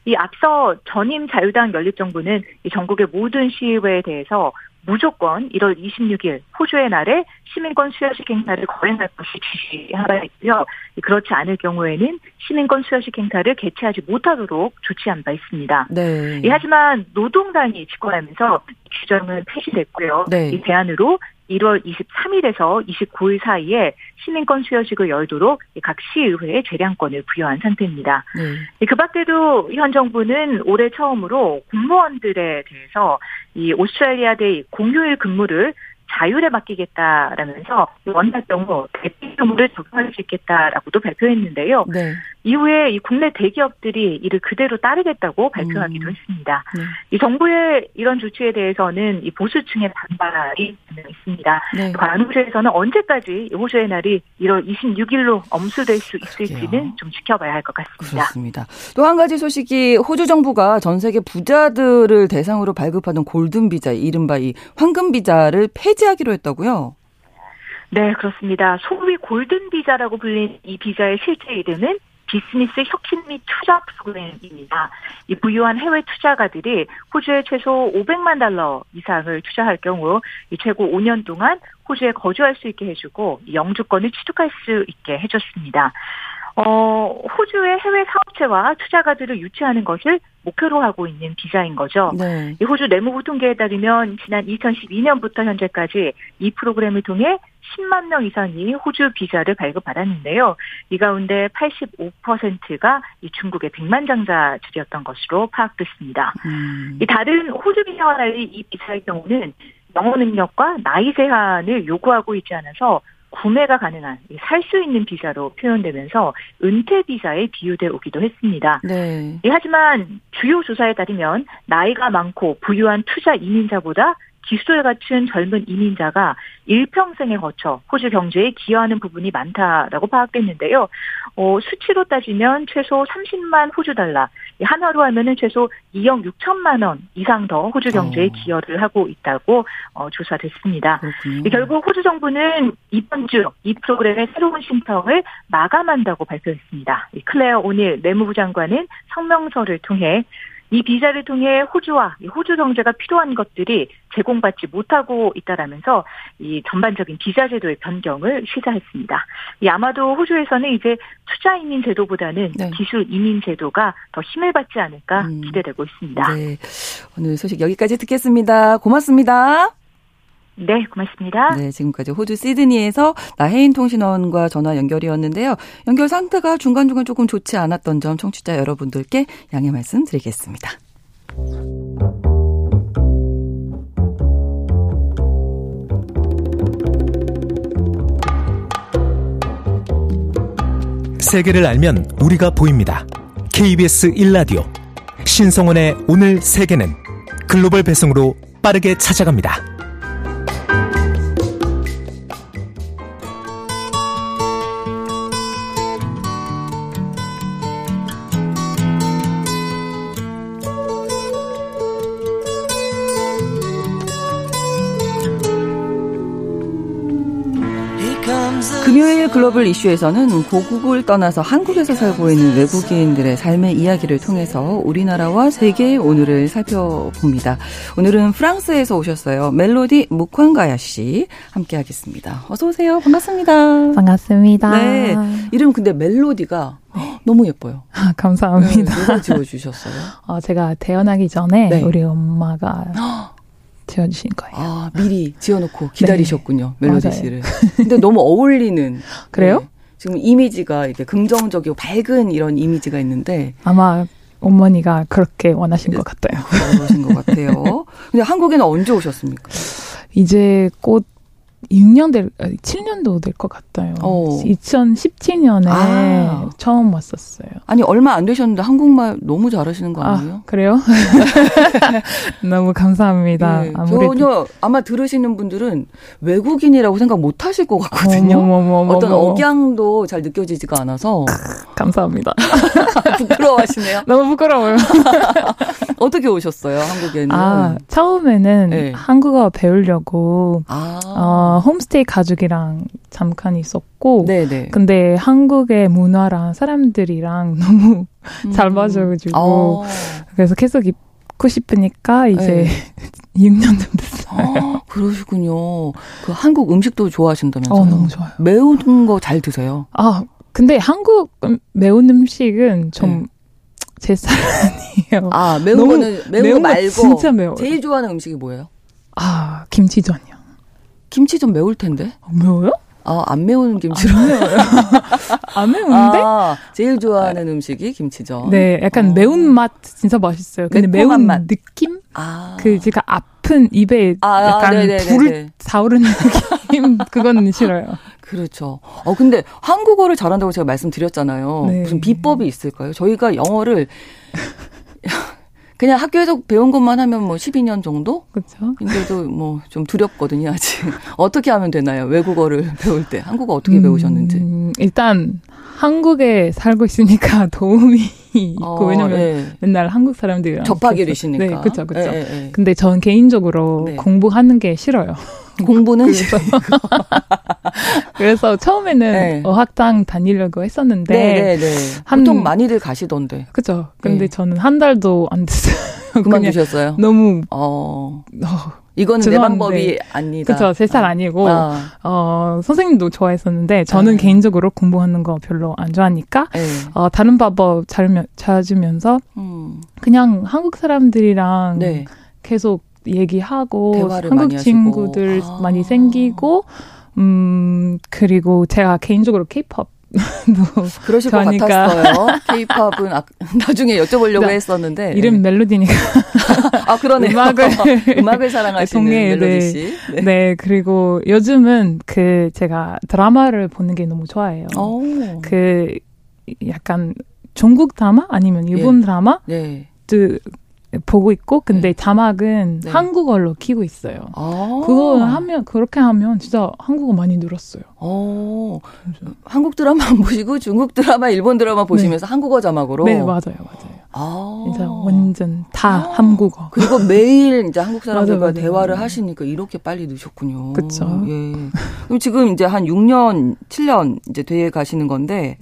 이 앞서 전임 자유당 연립정부는 이 전국의 모든 시의회에 대해서 무조건 1월 26일 호주의 날에 시민권 수여식 행사를 거행할 것이 지시한 바 있고요. 그렇지 않을 경우에는 시민권 수여식 행사를 개최하지 못하도록 조치한 바 있습니다. 네. 하지만 노동당이 집권하면서 규정은 폐지됐고요. 네. 이 대안으로 1월 23일에서 29일 사이에 시민권 수여식을 열도록 각 시의회에 재량권을 부여한 상태입니다. 네. 그 밖에도 현 정부는 올해 처음으로 공무원들에 대해서 이 Australia Day 공휴일 근무를 자율에 맡기겠다라면서 원할 경우 대체 근무를 적용할 수 있겠다라고도 발표했는데요. 네. 이후에 이 국내 대기업들이 이를 그대로 따르겠다고 발표하기도 음. 했습니다. 네. 이 정부의 이런 조치에 대해서는 이 보수층의 반발이 있습니다. 네. 관호주에서는 언제까지 호주의 날이 1월 26일로 엄수될 수 있을지는. 좀 지켜봐야 할 것 같습니다. 그렇습니다. 또 한 가지 소식이 호주 정부가 전 세계 부자들을 대상으로 발급하는 골든 비자, 이른바 이 황금 비자를 폐지하기로 했다고요? 네, 그렇습니다. 소위 골든 비자라고 불린 이 비자의 실제 이름은 비즈니스 혁신 및 투자 프로그램입니다. 이 부유한 해외 투자가들이 호주에 최소 500만 달러 이상을 투자할 경우 이 최고 5년 동안 호주에 거주할 수 있게 해주고 영주권을 취득할 수 있게 해줬습니다. 어, 호주의 해외 사업체와 투자가들을 유치하는 것을 목표로 하고 있는 비자인 거죠. 네. 이 호주 내무부 통계에 따르면 지난 2012년부터 현재까지 이 프로그램을 통해 10만 명 이상이 호주 비자를 발급받았는데요. 이 가운데 85%가 이 중국의 백만장자들이었던 것으로 파악됐습니다. 음. 이 다른 호주 비자와 달리 이 비자의 경우는 영어 능력과 나이 제한을 요구하고 있지 않아서 구매가 가능한 살 수 있는 비자로 표현되면서 은퇴 비자에 비유돼 오기도 했습니다. 네. 하지만 주요 조사에 따르면 나이가 많고 부유한 투자 이민자보다 기술을 갖춘 젊은 이민자가 일평생에 거쳐 호주 경제에 기여하는 부분이 많다라고 파악됐는데요. 어, 수치로 따지면 최소 30만 호주 달러, 한화로 하면은 최소 2억 6천만 원 이상 더 호주 경제에 어. 기여를 하고 있다고 어, 조사됐습니다. 결국 호주 정부는 이번 주 이 프로그램의 새로운 신청을 마감한다고 발표했습니다. 클레어 오닐 내무부 장관은 성명서를 통해 이 비자를 통해 호주와 호주 경제가 필요한 것들이 제공받지 못하고 있다라면서 이 전반적인 비자 제도의 변경을 시사했습니다. 이 아마도 호주에서는 이제 투자 이민 제도보다는 네. 기술 이민 제도가 더 힘을 받지 않을까 음. 기대되고 있습니다. 네. 오늘 소식 여기까지 듣겠습니다. 고맙습니다. 네, 고맙습니다. 네, 지금까지 호주 시드니에서 나혜인 통신원과 전화 연결이었는데요. 연결 상태가 중간중간 조금 좋지 않았던 점 청취자 여러분들께 양해 말씀 드리겠습니다. 세계를 알면 우리가 보입니다. KBS 1라디오 신성원의 오늘 세계는 글로벌 배송으로 빠르게 찾아갑니다. 글로벌 이슈에서는 고국을 떠나서 한국에서 살고 있는 외국인들의 삶의 이야기를 통해서 우리나라와 세계의 오늘을 살펴봅니다. 오늘은 프랑스에서 오셨어요. 멜로디 무광가야 씨 함께 하겠습니다. 어서 오세요. 반갑습니다. 반갑습니다. 네. 이름 근데 멜로디가 너무 예뻐요. 아, 감사합니다. 네, 누가 지어주셨어요? 어, 제가 태어나기 전에 네. 우리 엄마가 지어주신 거예요. 아, 미리 지어놓고 기다리셨군요. 네. 멜로디 씨를. 근데 너무 어울리는. 그래요? 네. 지금 이미지가 이렇게 긍정적이고 밝은 이런 이미지가 있는데. 아마 어머니가 그렇게 원하신 것 같아요. 그러신 것 같아요. 근데 한국에는 언제 오셨습니까? 이제 곧 6년 될, 7년도 될 것 같아요. 오. 2017년에 아. 처음 왔었어요. 아니, 얼마 안 되셨는데 한국말 너무 잘하시는 거 아, 아니에요? 아, 그래요? 너무 감사합니다. 네. 전혀 아마 들으시는 분들은 외국인이라고 생각 못 하실 것 같거든요. 어머머머머머. 어떤 억양도 잘 느껴지지가 않아서. 감사합니다. 부끄러워하시네요. 너무 부끄러워요. 어떻게 오셨어요, 한국에는? 아, 처음에는 네. 한국어 배우려고, 아. 어, 홈스테이 가족이랑 잠깐 있었고, 네네. 근데 한국의 문화랑 사람들이랑 너무 음. 잘 맞아가지고, 어. 그래서 계속 있고 싶으니까 이제 네. 6년 좀 됐어요. 아, 그러시군요. 그 한국 음식도 좋아하신다면서요? 어, 너무 좋아요. 매운 거 잘 드세요? 아, 근데 한국 매운 음식은 좀 네. 제 아니에요. 아, 매운 너무, 거는 매운, 매운 거 말고 진짜 매워요. 제일 좋아하는 음식이 뭐예요? 아, 김치전이요. 김치전 매울 텐데. 아, 매워요? 아, 안 매운 김치로. 안 매워요. 안 매운데? 아, 제일 좋아하는 음식이 김치전. 네, 약간 어. 매운맛 진짜 맛있어요. 근데 매운 맛. 느낌? 아. 그 제가 아픈 입에 아, 아 약간 아, 불을 사오르는 느낌? 그거는 싫어요. 그렇죠. 어, 근데 한국어를 잘한다고 제가 말씀드렸잖아요. 네. 무슨 비법이 있을까요? 저희가 영어를 그냥 학교에서 배운 것만 하면 뭐 12년 정도? 그렇죠. 근데도 뭐 좀 두렵거든요, 아직. 어떻게 하면 되나요? 외국어를 배울 때. 한국어 어떻게 음, 배우셨는지. 일단 한국에 살고 있으니까 도움이 있고 어, 왜냐면 네. 맨날 한국 사람들이랑 접하기로 있으니까. 네, 그렇죠. 그렇죠. 네, 네, 근데 전 개인적으로 네. 공부하는 게 싫어요. 공부는 그래서, 그래서 처음에는 네. 어학당 다니려고 했었는데 네, 네, 네. 한, 보통 많이들 가시던데. 그죠. 근데 네. 저는 한 달도 안 됐어요. 그만두셨어요? 너무 어. 어 이거는 내 방법이 아니다. 그렇죠. 제살 아. 니고 아. 어, 선생님도 좋아했었는데 저는 아. 개인적으로 공부하는 거 별로 안 좋아하니까 네. 어, 다른 방법 찾으면서 음. 그냥 한국 사람들이랑 네. 계속 얘기하고 한국 친구들 아. 많이 생기고 음 그리고 제가 개인적으로 케이팝 뭐 그러실 저니까. 것 같았어요. 케이팝은 아, 나중에 여쭤보려고 했었는데 이름 멜로디니까. 아 그러네. 음악을 음악을 사랑하시는 동해, 멜로디 네. 씨. 네. 네. 그리고 요즘은 그 제가 드라마를 보는 게 너무 좋아해요. 오. 그 약간 중국 드라마 아니면 일본 예. 드라마 네. 보고 있고 근데 네. 자막은 네. 한국어로 키고 있어요. 아~ 그거 하면 그렇게 하면 진짜 한국어 많이 늘었어요. 어. 한국 드라마 안 보시고 중국 드라마, 일본 드라마 보시면서 네. 한국어 자막으로. 네 맞아요, 맞아요. 아. 진짜 완전 다 아~ 한국어. 그리고 매일 이제 한국 사람들과 맞아, 맞아, 대화를 맞아. 하시니까 이렇게 빨리 느셨군요. 그렇죠. 예. 그럼 지금 이제 한 6년, 7년 이제 돼 가시는 건데.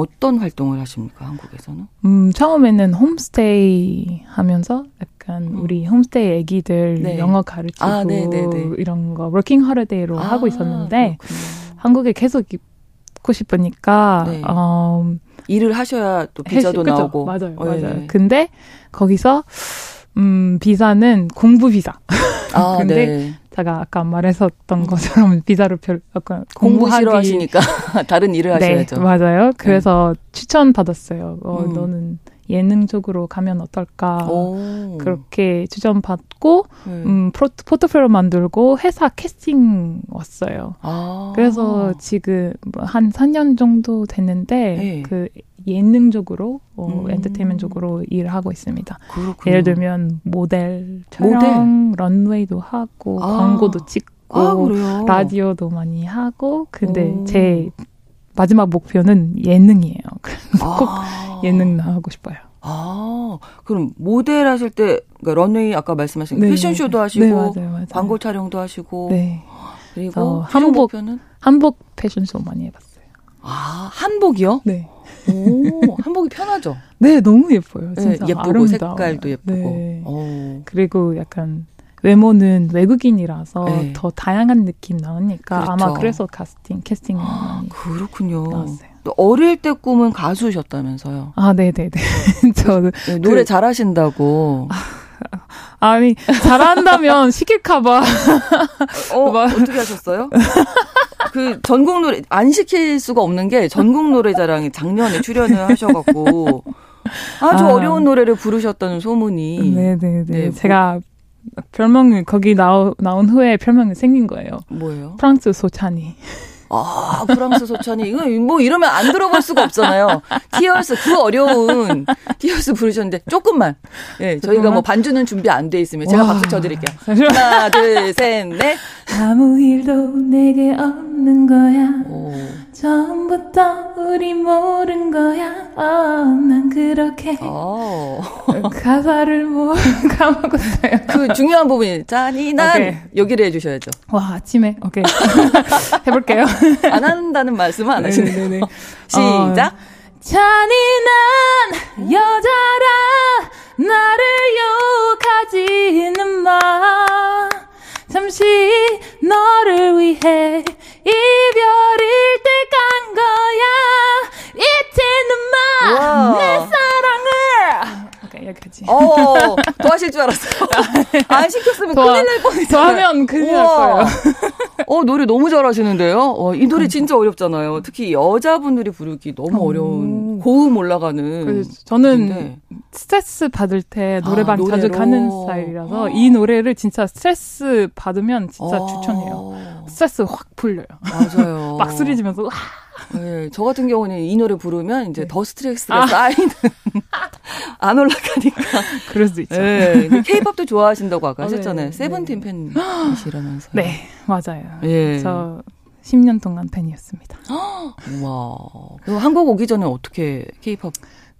네. 어떤 활동을 하십니까 한국에서는? 음 처음에는 홈스테이 하면서 약간 음. 우리 홈스테이 애기들 네. 영어 가르치고 아, 네, 네, 네. 이런 거 working holiday로 아, 하고 있었는데 그렇군요. 한국에 계속 있고 싶으니까 네. 어, 일을 하셔야 또 비자도 해시, 나오고 맞아요 어, 맞아요. 네. 근데 거기서 음 비자는 공부 비자. 아, 근데 제가 아까 말했었던 음. 것처럼 비자를 별 약간 공부 싫어하시니까 다른 일을 네, 하셔야죠. 맞아요. 그래서 네. 추천 받았어요. 어, 음. 너는 예능 쪽으로 가면 어떨까 오. 그렇게 추천 받고 네. 음, 포트폴리오 만들고 회사 캐스팅 왔어요. 아. 그래서 지금 한 4년 정도 됐는데 네. 그 예능적으로 어, 음. 엔터테인먼트적으로 일을 하고 있습니다. 그렇군요. 예를 들면 모델 촬영, 모델? 런웨이도 하고 아. 광고도 찍고 아, 라디오도 많이 하고 근데 오. 제 마지막 목표는 예능이에요. 꼭 아. 예능 나가고 싶어요. 아, 그럼 모델 하실 때, 그러니까 런웨이 아까 말씀하신 네, 패션쇼도 네. 하시고, 네, 맞아요, 맞아요. 광고 촬영도 하시고, 네. 그리고 한복, 목표는? 한복 패션쇼 많이 해봤어요. 아, 한복이요? 네. 오, 한복이 편하죠? 네, 너무 예뻐요. 네, 진짜 네, 예쁘고 아름다워요. 색깔도 예쁘고. 네. 오. 그리고 약간 외모는 외국인이라서 네. 더 다양한 느낌 나오니까 그렇죠. 아마 그래서 카스팅 캐스팅 아, 그렇군요. 나왔어요. 어릴 때 꿈은 가수셨다면서요? 아, 네, 네, 네. 저 네, 노래 그, 잘하신다고. 아니 잘한다면 시킬까봐. 어, 어떻게 하셨어요? 그 전국 노래 안 시킬 수가 없는 게 전국 노래자랑에 작년에 출연을 하셔갖고 아주 아, 어려운 노래를 부르셨다는 소문이. 네네네. 네, 네. 네, 제가 별명이 거기 나오, 나온 후에 별명이 생긴 거예요. 뭐예요? 프랑스 소찬이. 아, 프랑스 소찬이. 이거 뭐 이러면 안 들어볼 수가 없잖아요. 티어스, 그 어려운 티어스 부르셨는데 조금만. 예, 네, 저희가 뭐 반주는 준비 안 돼 있으면 제가 와. 박수 쳐드릴게요. 하나, 둘, 셋, 넷. 아무 일도 내게 없는 거야. 오. 처음부터 우리 모른 거야. 어, 난 그렇게 오. 가사를 뭐 까먹었어요. 그 중요한 부분이 잔인한 오케이. 여기를 해주셔야죠. 와 아침에 오케이 해볼게요. 안 한다는 말씀은 안 하시네요. 네네네. 시작. 어. 잔인한 여자라 나를 욕하지는 마. 잠시 너를 위해 이별일 때 간 거야. 이틀는 마내 사랑을 이 여기까지 어, 더 하실 줄 알았어요 안 시켰으면 더, 큰일 날 뻔했어요 더 하면 큰일 날 거예요 어 노래 너무 잘하시는데요 어, 이 노래 진짜 어렵잖아요 특히 여자분들이 부르기 너무 어려운 고음 올라가는 저는 노래인데. 스트레스 받을 때 노래방 아, 자주 가는 스타일이라서 어. 이 노래를 진짜 스트레스 받으면 진짜 어. 추천해요. 스트레스 확 풀려요. 맞아요. 막 소리 지면서 와. 네, 저 같은 경우는 이 노래 부르면 이제 네. 더 스트레스가 아. 쌓이는 안 올라가니까. 그럴 수 있죠. 네, 케이팝도 좋아하신다고 아까 어, 하셨잖아요. 네, 세븐틴 네. 팬이시라면서요. 네, 맞아요. 예. 저 10년 동안 팬이었습니다. 와. 그럼 한국 오기 전에 어떻게 케이팝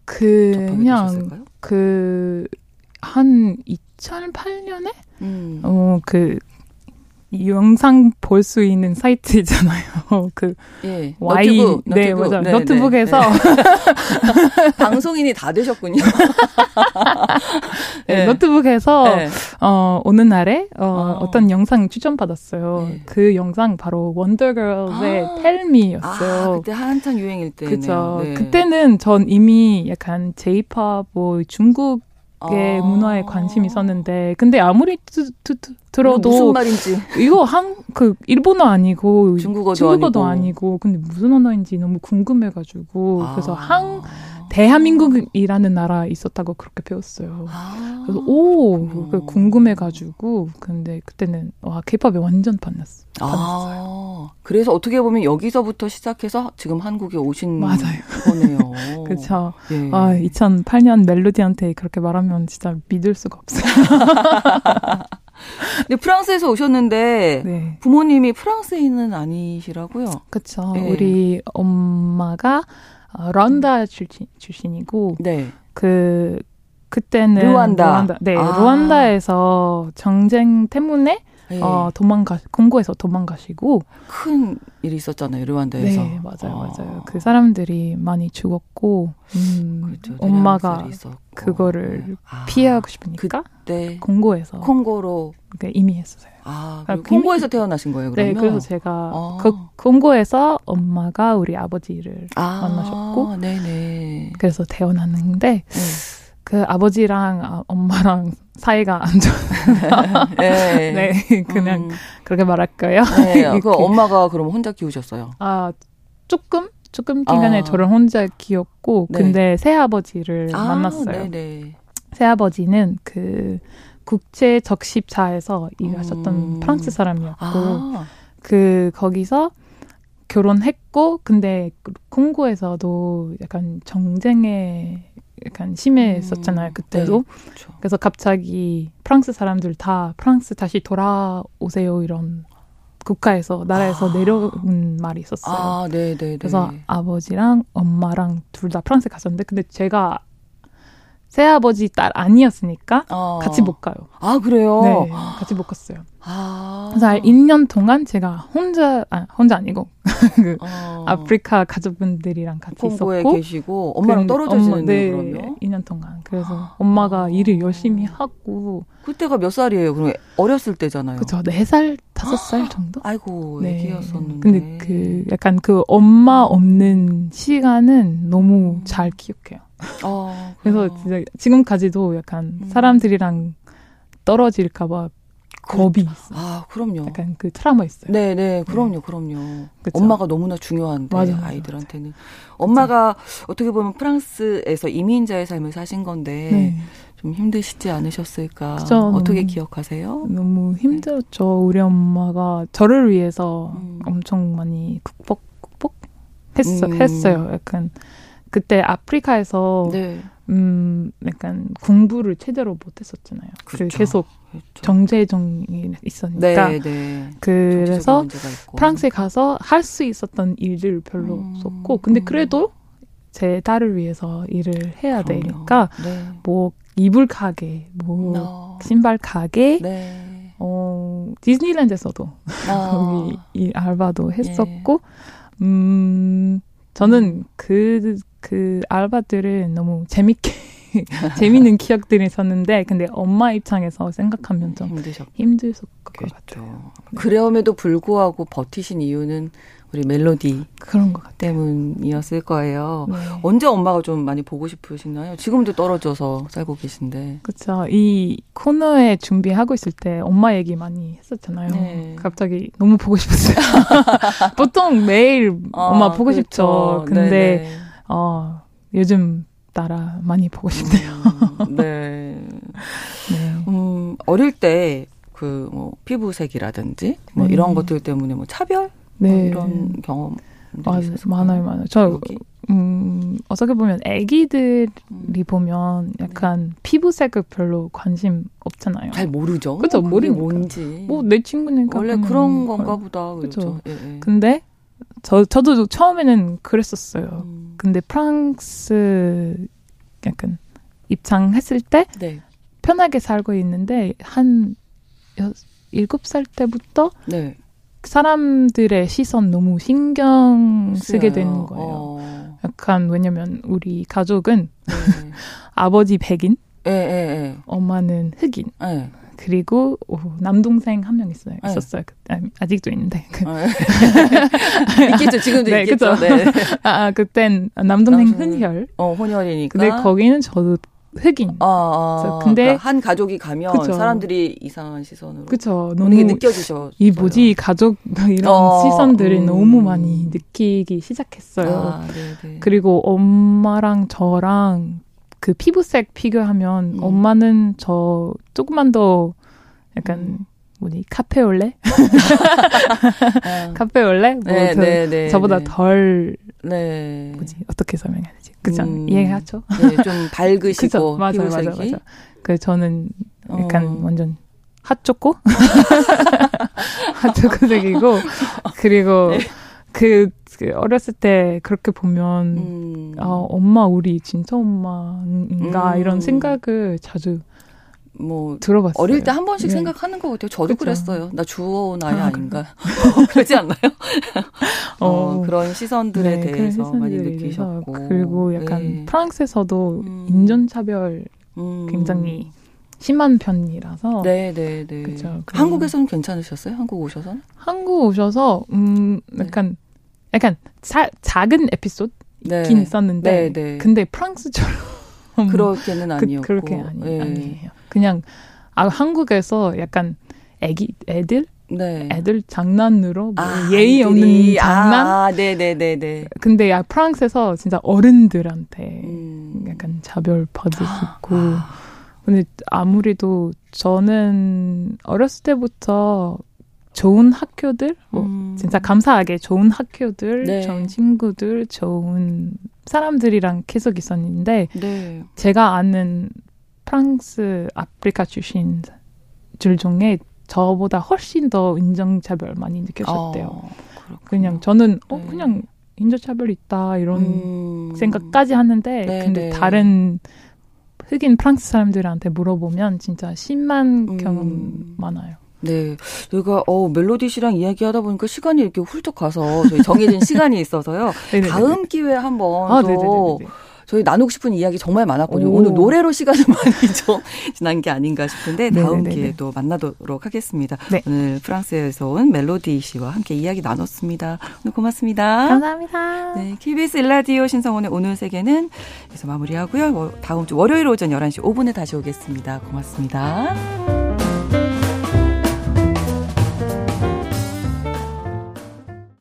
그냥 그 한 2008년에 음. 어 그 영상 볼 수 있는 사이트 있잖아요. 그 예, Y 너튜브, 네 너튜브. 맞아 네, 노트북에서 네. 방송인이 다 되셨군요. 네, 네. 노트북에서 네. 어 어느 날에 어, 어. 어떤 영상 추천 받았어요. 네. 그 영상 바로 원더걸스의 아. Tell Me였어요. 아, 그때 한창 유행일 때네요. 그렇죠. 그때는 전 이미 약간 제이팝 뭐 중국 의 아. 문화에 관심이 있었는데 근데 아무리 드, 드, 드, 들어도 무슨 말인지 이거 한 그 일본어 아니고 중국어도, 중국어도 아니고. 아니고. 근데 무슨 언어인지 너무 궁금해가지고 아. 그래서 한 대한민국이라는 나라 있었다고 그렇게 배웠어요. 아, 그래서 오그 궁금해가지고 근데 그때는 와 케이팝에 완전 반났어. 아, 그래서 어떻게 보면 여기서부터 시작해서 지금 한국에 오신 맞아요. 거네요. 그렇죠. 예. 아 2008년 멜로디한테 그렇게 말하면 진짜 믿을 수가 없어요. 근데 프랑스에서 오셨는데 네. 부모님이 프랑스인은 아니시라고요? 그렇죠. 네. 우리 엄마가 어, 런다 출신, 출신이고 네. 그 그때는 루안다. 루안다 네, 아. 루안다에서 정쟁 때문에 네. 어, 도망가 공고에서 도망가시고 큰 일이 있었잖아요 루안다에서. 네 맞아요 아. 맞아요. 그 사람들이 많이 죽었고 음, 그렇죠, 엄마가 그거를 네. 아. 피하고 싶으니까 그때 공고에서 콩고로 그 이미 했었어요. 아, 그러니까 콩고에서 태어나신 거예요, 그러면? 네, 그래서 제가 아. 그 콩고에서 엄마가 우리 아버지를 아, 만나셨고, 네네. 그래서 태어났는데, 네. 그 아버지랑 아, 엄마랑 사이가 안 좋아. 네. 네, 그냥 음. 그렇게 말할까요? 네, 그 엄마가 그럼 혼자 키우셨어요? 아, 조금? 조금 기간에 아. 저를 혼자 키웠고, 네. 근데 새아버지를 아, 만났어요. 네네. 새아버지는 그 국제 적십자에서 일하셨던 음. 프랑스 사람이었고, 아. 그, 거기서 결혼했고, 근데 콩고에서도 약간 정쟁에 약간 심했었잖아요 음, 그때도. 네, 그렇죠. 그래서 갑자기 프랑스 사람들 다 프랑스 다시 돌아오세요 이런 국가에서 나라에서 아. 내려온 말이 있었어요. 아, 네, 네, 네. 그래서 아버지랑 엄마랑 둘 다 프랑스 갔었는데 근데 제가 새아버지 딸 아니었으니까 어. 같이 못 가요. 아 그래요? 네, 같이 못 갔어요. 아. 그래서 1년 동안 제가 혼자 아 혼자 아니고 그 어. 아프리카 가족분들이랑 같이 있었고 계시고 엄마랑 떨어져 지는 네, 그러면 2년 동안. 그래서 엄마가 아. 일을 열심히 하고 그때가 몇 살이에요? 그럼 어렸을 때잖아요. 그렇죠. 4살, 5살 정도? 아이고, 네. 애기였었는데. 근데 그 약간 그 엄마 없는 시간은 너무 음. 잘 기억해요. 어, 그래서 진짜 지금까지도 약간 음. 사람들이랑 떨어질까봐 겁이 그렇죠. 있어. 아, 그럼요. 약간 그 트라우마 있어요. 네, 네, 그럼요, 네. 그럼요. 그쵸? 엄마가 너무나 중요한데 맞아, 맞아, 아이들한테는. 맞아. 엄마가 어떻게 보면 프랑스에서 이민자의 삶을 사신 건데 네. 좀 힘드시지 않으셨을까? 그쵸, 어떻게 기억하세요? 너무 힘들었죠. 네. 우리 엄마가 저를 위해서 음. 엄청 많이 극복 극복 했어 음. 했어요. 약간 그때 아프리카에서 네. 음 약간 공부를 제대로 못했었잖아요. 그렇죠. 계속 그렇죠. 정제정이 있었니까 네, 네. 그래서 프랑스에 가서 할 수 있었던 일들 별로 음, 없었고 근데 음. 그래도 제 딸을 위해서 일을 해야 그럼요. 되니까 네. 뭐 이불 가게, 뭐 no. 신발 가게, 네. 어 디즈니랜드에서도 아. 거기 이 알바도 했었고, 네. 음 저는 그 그 알바들은 너무 재밌게 재밌는 기억들이 있었는데 근데 엄마 입장에서 생각하면 좀 힘드셨 힘드실 것 그렇죠. 같아요. 네. 그럼에도 불구하고 버티신 이유는 우리 멜로디 그런 것 때문이었을 거예요. 네. 언제 엄마가 좀 많이 보고 싶으시나요? 지금도 떨어져서 살고 계신데. 그렇죠. 이 코너에 준비하고 있을 때 엄마 얘기 많이 했었잖아요. 네. 갑자기 너무 보고 싶었어요. 보통 매일 아, 엄마 보고 그렇죠. 싶죠. 근데 네네. 어, 요즘 따라 많이 보고 싶네요. 음, 네. 네. 음, 어릴 때, 그, 뭐, 피부색이라든지, 뭐, 네. 이런 것들 때문에 뭐, 차별? 뭐 네. 뭐 이런 경험. 맞아요. 많아요, 많아요. 저, 여기? 음, 어떻게 보면 애기들이 음. 보면 약간 네. 피부색을 별로 관심 없잖아요. 잘 모르죠. 그죠 모르니까. 뭔지. 뭐, 내 친구니까. 원래 그런 건가 보다. 그렇죠. 예, 예. 근데, 저, 저도 처음에는 그랬었어요. 음. 근데 프랑스 약간 입장했을 때 네. 편하게 살고 있는데 한 일곱 살 때부터 네. 사람들의 시선 너무 신경 쓰게 되는 거예요. 어. 약간 왜냐면 우리 가족은 네. 아버지 백인, 네, 네, 엄마는 흑인. 그리고 오, 남동생 한 명 있어요. 네. 있었어요. 아, 아직도 있는데. 아, 있겠죠. 지금도 네, 있겠죠. 네. 아, 아, 그땐 남동생 흔혈. 어, 혼혈이니까. 근데 거기는 저도 흑인. 아, 아 근데 그러니까 한 가족이 가면 그쵸. 사람들이 이상한 시선으로. 그쵸. 너무 게 느껴지죠. 이 뭐지 가족 이런 어, 시선들이 음. 너무 많이 느끼기 시작했어요. 아, 그리고 엄마랑 저랑 그 피부색 비교하면 음. 엄마는 저 조금만 더 약간 음. 뭐니 카페올레 어. 카페올레 뭐 네, 저, 네, 네, 저보다 네. 덜 네. 뭐지 어떻게 설명해야 되지 그죠 음, 이해하죠 네, 좀 밝으시고 그쵸? 맞아 맞아 맞아 그 저는 약간 어. 완전 핫초코 핫초코색이고 그리고 네. 그, 그 어렸을 때 그렇게 보면 음. 아 엄마 우리 진짜 엄마인가 음. 이런 생각을 자주 뭐 들어봤어요. 어릴 때 한 번씩 네. 생각하는 것 같아요. 저도 그쵸? 그랬어요. 나 주워온 아이 아, 닌가 그러지 않나요? 어, 어, 그런 시선들에 네, 대해서 그런 많이 느끼셨고 그리고 약간 네. 프랑스에서도 음. 인종차별 음. 굉장히 심한 편이라서. 네, 네, 네. 그죠. 한국에서는 괜찮으셨어요? 한국 오셔서? 한국 오셔서 음 네. 약간 네. 약간 사, 작은 에피소드 네. 있긴 있었는데 네, 네. 근데 프랑스처럼 그렇게는 아니었고. 그, 렇게 아니, 네. 아니에요. 그냥 아 한국에서 약간 애기 애들 네. 애들 장난으로 뭐 아, 예의 없는 장난. 아, 네네네네. 근데 야 프랑스에서 진짜 어른들한테 음. 약간 차별 받으시고. 아. 근데 아무래도 저는 어렸을 때부터 좋은 학교들, 뭐 음. 진짜 감사하게 좋은 학교들, 네. 좋은 친구들, 좋은 사람들이랑 계속 있었는데 네. 제가 아는 프랑스 아프리카 출신들 중에 저보다 훨씬 더 인종차별 많이 느꼈었대요. 어, 그냥 저는 어 네. 그냥 인종차별 있다 이런 음. 생각까지 하는데 네, 근데 네. 다른 흑인 프랑스 사람들한테 물어보면 진짜 심한 음. 경험 많아요. 네. 저희가, 어, 멜로디 씨랑 이야기하다 보니까 시간이 이렇게 훌쩍 가서 저희 정해진 시간이 있어서요. 다음 기회에 한번 아, 또 저희 나누고 싶은 이야기 정말 많았거든요. 오. 오늘 노래로 시간을 많이 좀 지난 게 아닌가 싶은데 다음 네네네. 기회에 또 만나도록 하겠습니다. 네. 오늘 프랑스에서 온 멜로디 씨와 함께 이야기 나눴습니다. 오늘 고맙습니다. 감사합니다. 네, KBS 일라디오 신성원의 오늘 세계는 여기서 마무리하고요. 다음 주 월요일 오전 11시 5분에 다시 오겠습니다. 고맙습니다.